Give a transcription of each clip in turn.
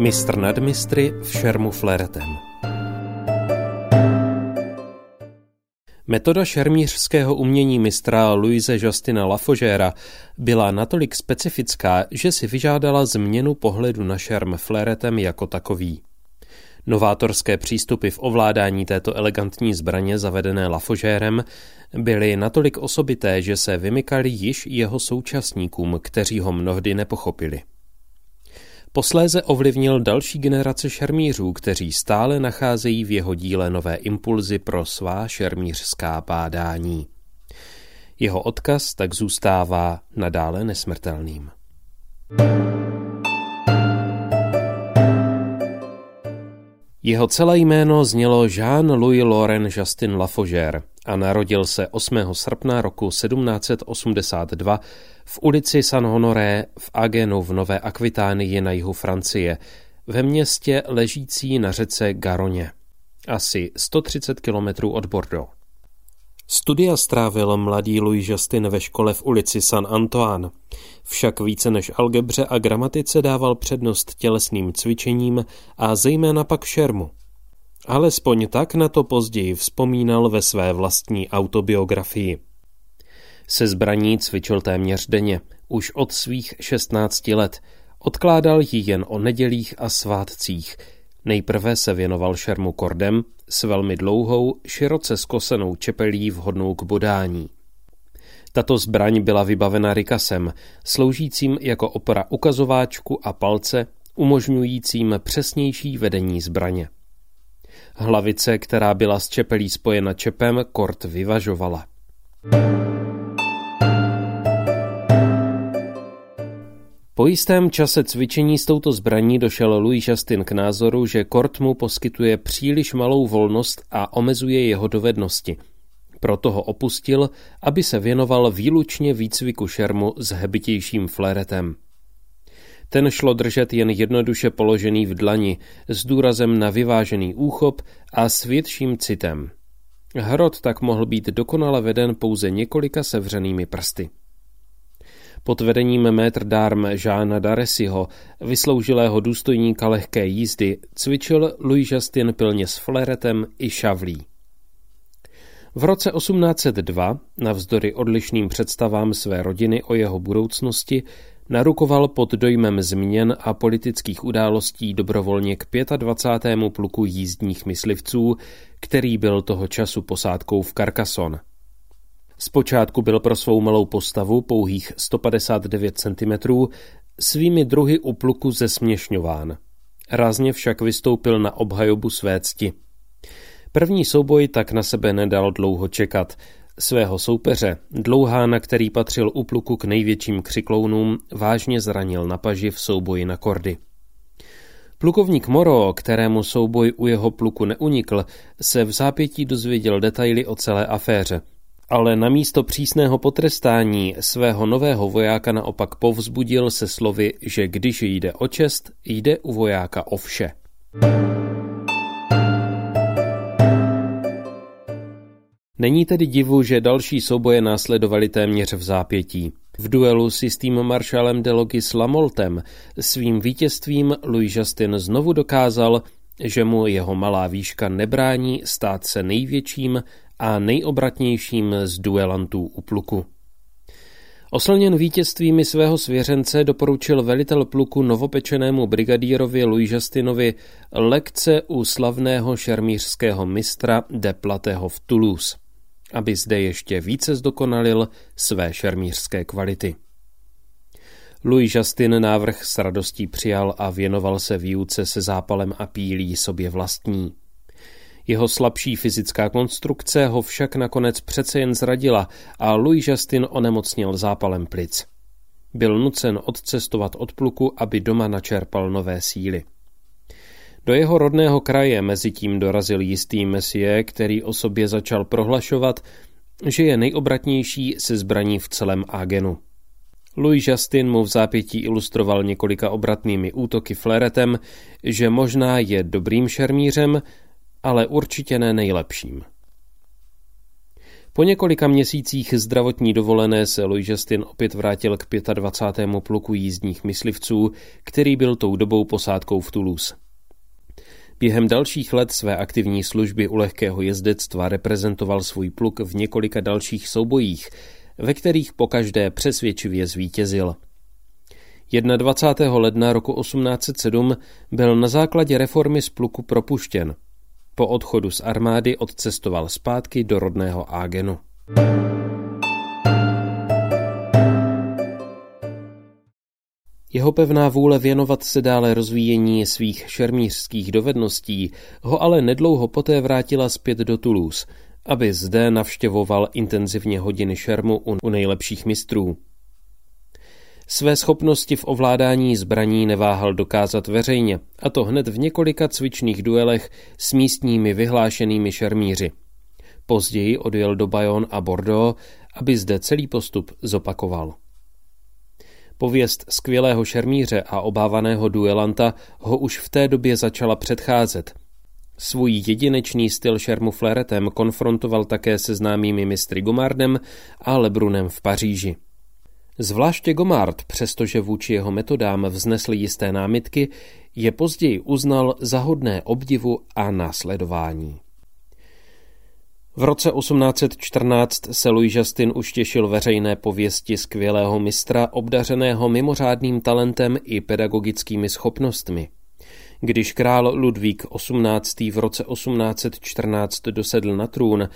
Mistr nad mistry v šermu fleretem. Metoda šermířského umění mistra Louise Justina Lafogéra byla natolik specifická, že si vyžádala změnu pohledu na šerm fleretem jako takový. Novátorské přístupy v ovládání této elegantní zbraně zavedené Lafogérem byly natolik osobité, že se vymykali již jeho současníkům, kteří ho mnohdy nepochopili. Posléze ovlivnil další generace šermířů, kteří stále nacházejí v jeho díle nové impulzy pro svá šermířská bádání. Jeho odkaz tak zůstává nadále nesmrtelným. Jeho celé jméno znělo Jean-Louis Laurent Justin Lafogère a narodil se 8. srpna roku 1782 v ulici San Honoré v Agenu v Nové Akvitánii na jihu Francie, ve městě ležící na řece Garoně, asi 130 kilometrů od Bordeaux. Studia strávil mladý Louis Justin ve škole v ulici San Antoine, však více než algebře a gramatice dával přednost tělesným cvičením a zejména pak šermu. Alespoň tak na to později vzpomínal ve své vlastní autobiografii. Se zbraní cvičil téměř denně, už od svých 16 let. Odkládal ji jen o nedělích a svátcích. Nejprve se věnoval šermu kordem s velmi dlouhou, široce skosenou čepelí vhodnou k bodání. Tato zbraň byla vybavena rikasem, sloužícím jako opora ukazováčku a palce, umožňujícím přesnější vedení zbraně. Hlavice, která byla s čepelí spojena čepem, kort vyvažovala. Po jistém čase cvičení s touto zbraní došel Louis Justin k názoru, že kort mu poskytuje příliš malou volnost a omezuje jeho dovednosti. Proto ho opustil, aby se věnoval výlučně výcviku šermu s hebitějším fleretem. Ten šlo držet jen jednoduše položený v dlani, s důrazem na vyvážený úchop a s větším citem. Hrot tak mohl být dokonale veden pouze několika sevřenými prsty. Pod vedením métr d'arme Žána Daresiho, vysloužilého důstojníka lehké jízdy, cvičil Louis Justin pilně s fleretem i šavlí. V roce 1802, navzdory odlišným představám své rodiny o jeho budoucnosti, narukoval pod dojmem změn a politických událostí dobrovolně k 25. pluku jízdních myslivců, který byl toho času posádkou v Carcassonne. Zpočátku byl pro svou malou postavu pouhých 159 cm svými druhy u pluku zesměšňován. Rázně však vystoupil na obhajobu své cti. První souboj tak na sebe nedal dlouho čekat. Svého soupeře, dlouhána, který patřil u pluku k největším křiklounům, vážně zranil na paži v souboji na kordy. Plukovník Moro, kterému souboj u jeho pluku neunikl, se v zápětí dozvěděl detaily o celé aféře – ale na místo přísného potrestání svého nového vojáka naopak povzbudil se slovy, že když jde o čest, jde u vojáka o vše. Není tedy divu, že další souboje následovaly téměř v zápětí. V duelu s jistým maršálem de Logis Lamoltem svým vítězstvím Louis Justin znovu dokázal, že mu jeho malá výška nebrání stát se největším a nejobratnějším z duelantů u pluku. Oslněn vítězstvími svého svěřence doporučil velitel pluku novopečenému brigadírovi Louis Justinovi lekce u slavného šermířského mistra de Plateho v Toulouse, aby zde ještě více zdokonalil své šermířské kvality. Louis Justin návrh s radostí přijal a věnoval se výuce se zápalem a pílí sobě vlastní. Jeho slabší fyzická konstrukce ho však nakonec přece jen zradila a Louis Justin onemocněl zápalem plic. Byl nucen odcestovat od pluku, aby doma načerpal nové síly. Do jeho rodného kraje mezi tím dorazil jistý mesie, který o sobě začal prohlašovat, že je nejobratnější se zbraní v celém Agenu. Louis Justin mu v zápětí ilustroval několika obratnými útoky fleretem, že možná je dobrým šermířem, ale určitě ne nejlepším. Po několika měsících zdravotní dovolené se Louis Justin opět vrátil k 25. pluku jízdních myslivců, který byl tou dobou posádkou v Toulouse. Během dalších let své aktivní služby u lehkého jezdectva reprezentoval svůj pluk v několika dalších soubojích, ve kterých pokaždé přesvědčivě zvítězil. 21. ledna roku 1807 byl na základě reformy z pluku propuštěn. Po odchodu z armády odcestoval zpátky do rodného Ágenu. Jeho pevná vůle věnovat se dále rozvíjení svých šermířských dovedností ho ale nedlouho poté vrátila zpět do Toulouse, aby zde navštěvoval intenzivně hodiny šermu u nejlepších mistrů. Své schopnosti v ovládání zbraní neváhal dokázat veřejně, a to hned v několika cvičných duelech s místními vyhlášenými šermíři. Později odjel do Bayonne a Bordeaux, aby zde celý postup zopakoval. Pověst skvělého šermíře a obávaného duelanta ho už v té době začala předcházet. Svůj jedinečný styl šermu fleretem konfrontoval také se známými mistry Gomardem a Lebrunem v Paříži. Zvláště Gomard, přestože vůči jeho metodám vznesl jisté námitky, je později uznal za hodné obdivu a následování. V roce 1814 se Louis Justin už těšil veřejné pověsti skvělého mistra, obdařeného mimořádným talentem i pedagogickými schopnostmi. Když král Ludvík XVIII. v roce 1814 dosedl na trůn,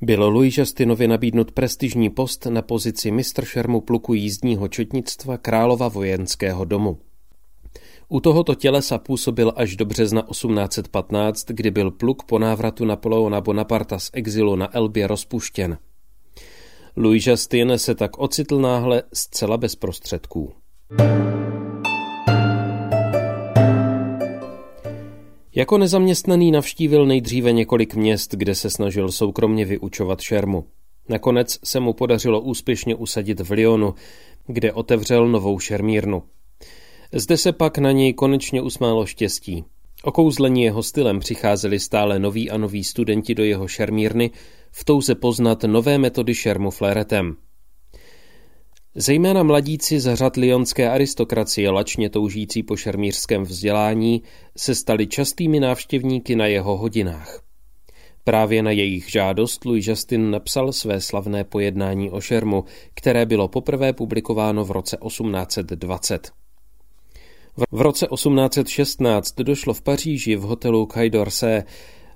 byl Louis Justinovi nabídnut prestižní post na pozici mistr šermu pluku jízdního četnictva Králova vojenského domu. U tohoto tělesa působil až do března 1815, kdy byl pluk po návratu Napoleona Bonaparta z exilu na Elbě rozpuštěn. Louis Justin se tak ocitl náhle zcela bez prostředků. Jako nezaměstnaný navštívil nejdříve několik měst, kde se snažil soukromně vyučovat šermu. Nakonec se mu podařilo úspěšně usadit v Lyonu, kde otevřel novou šermírnu. Zde se pak na něj konečně usmálo štěstí. Okouzlení jeho stylem přicházeli stále noví a noví studenti do jeho šermírny v touze poznat nové metody šermu fléretem. Zejména mladíci z řad lionské aristokracie lačně toužící po šermířském vzdělání se stali častými návštěvníky na jeho hodinách. Právě na jejich žádost Louis Justin napsal své slavné pojednání o šermu, které bylo poprvé publikováno v roce 1820. V roce 1816 došlo v Paříži v hotelu Quai d'Orsay,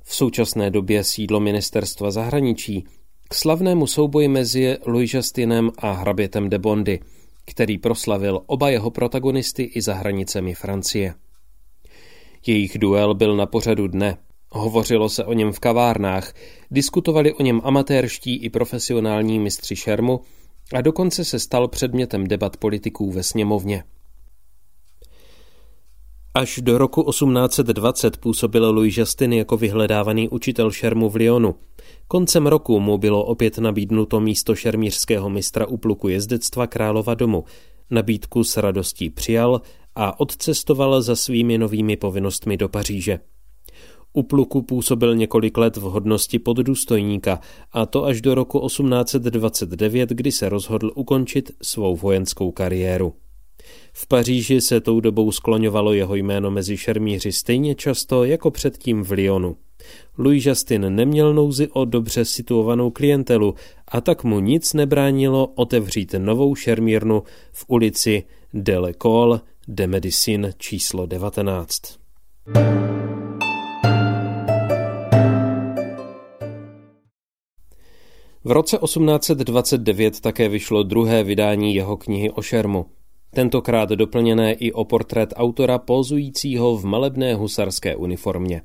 v současné době sídlo ministerstva zahraničí, k slavnému souboji mezi Louis Justinem a hrabětem de Bondy, který proslavil oba jeho protagonisty i za hranicemi Francie. Jejich duel byl na pořadu dne. Hovořilo se o něm v kavárnách, diskutovali o něm amatérští i profesionální mistři šermu a dokonce se stal předmětem debat politiků ve sněmovně. Až do roku 1820 působil Louis Justin jako vyhledávaný učitel šermu v Lyonu. Koncem roku mu bylo opět nabídnuto místo šermířského mistra u pluku jezdectva Králova domu. Nabídku s radostí přijal a odcestoval za svými novými povinnostmi do Paříže. U pluku působil několik let v hodnosti poddůstojníka a to až do roku 1829, kdy se rozhodl ukončit svou vojenskou kariéru. V Paříži se tou dobou skloňovalo jeho jméno mezi šermíři stejně často jako předtím v Lyonu. Louis Justin neměl nouzi o dobře situovanou klientelu a tak mu nic nebránilo otevřít novou šermírnu v ulici de l'École de Medicine číslo 19. V roce 1829 také vyšlo druhé vydání jeho knihy o šermu tentokrát doplněné i o portrét autora pozujícího v malebné husarské uniformě.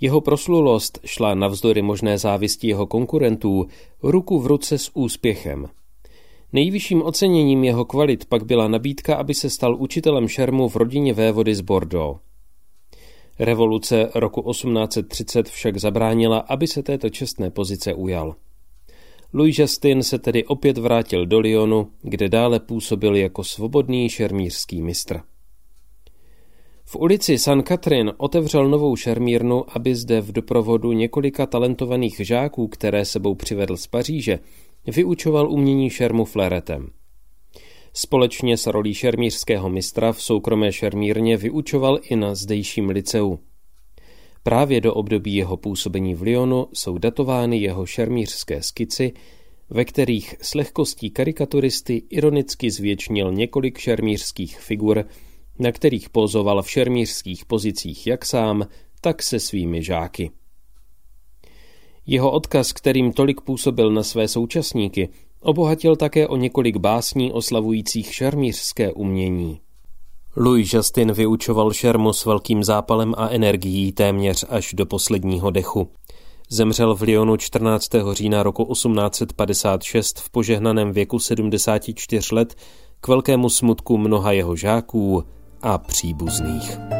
Jeho proslulost šla navzdory možné závisti jeho konkurentů ruku v ruce s úspěchem. Nejvyšším oceněním jeho kvalit pak byla nabídka, aby se stal učitelem šermu v rodině vévody z Bordeaux. Revoluce roku 1830 však zabránila, aby se této čestné pozice ujal. Louis Justin se tedy opět vrátil do Lyonu, kde dále působil jako svobodný šermířský mistr. V ulici San Catherine otevřel novou šermírnu, aby zde v doprovodu několika talentovaných žáků, které sebou přivedl z Paříže, vyučoval umění šermu fleretem. Společně s rolí šermířského mistra v soukromé šermírně vyučoval i na zdejším liceu. Právě do období jeho působení v Lyonu jsou datovány jeho šermířské skici, ve kterých s lehkostí karikaturisty ironicky zvětšnil několik šermířských figur, na kterých pozoval v šermířských pozicích jak sám, tak se svými žáky. Jeho odkaz, kterým tolik působil na své současníky, obohatil také o několik básní oslavujících šermířské umění. Louis Justin vyučoval šermu s velkým zápalem a energií téměř až do posledního dechu. Zemřel v Lyonu 14. října roku 1856 v požehnaném věku 74 let k velkému smutku mnoha jeho žáků a příbuzných.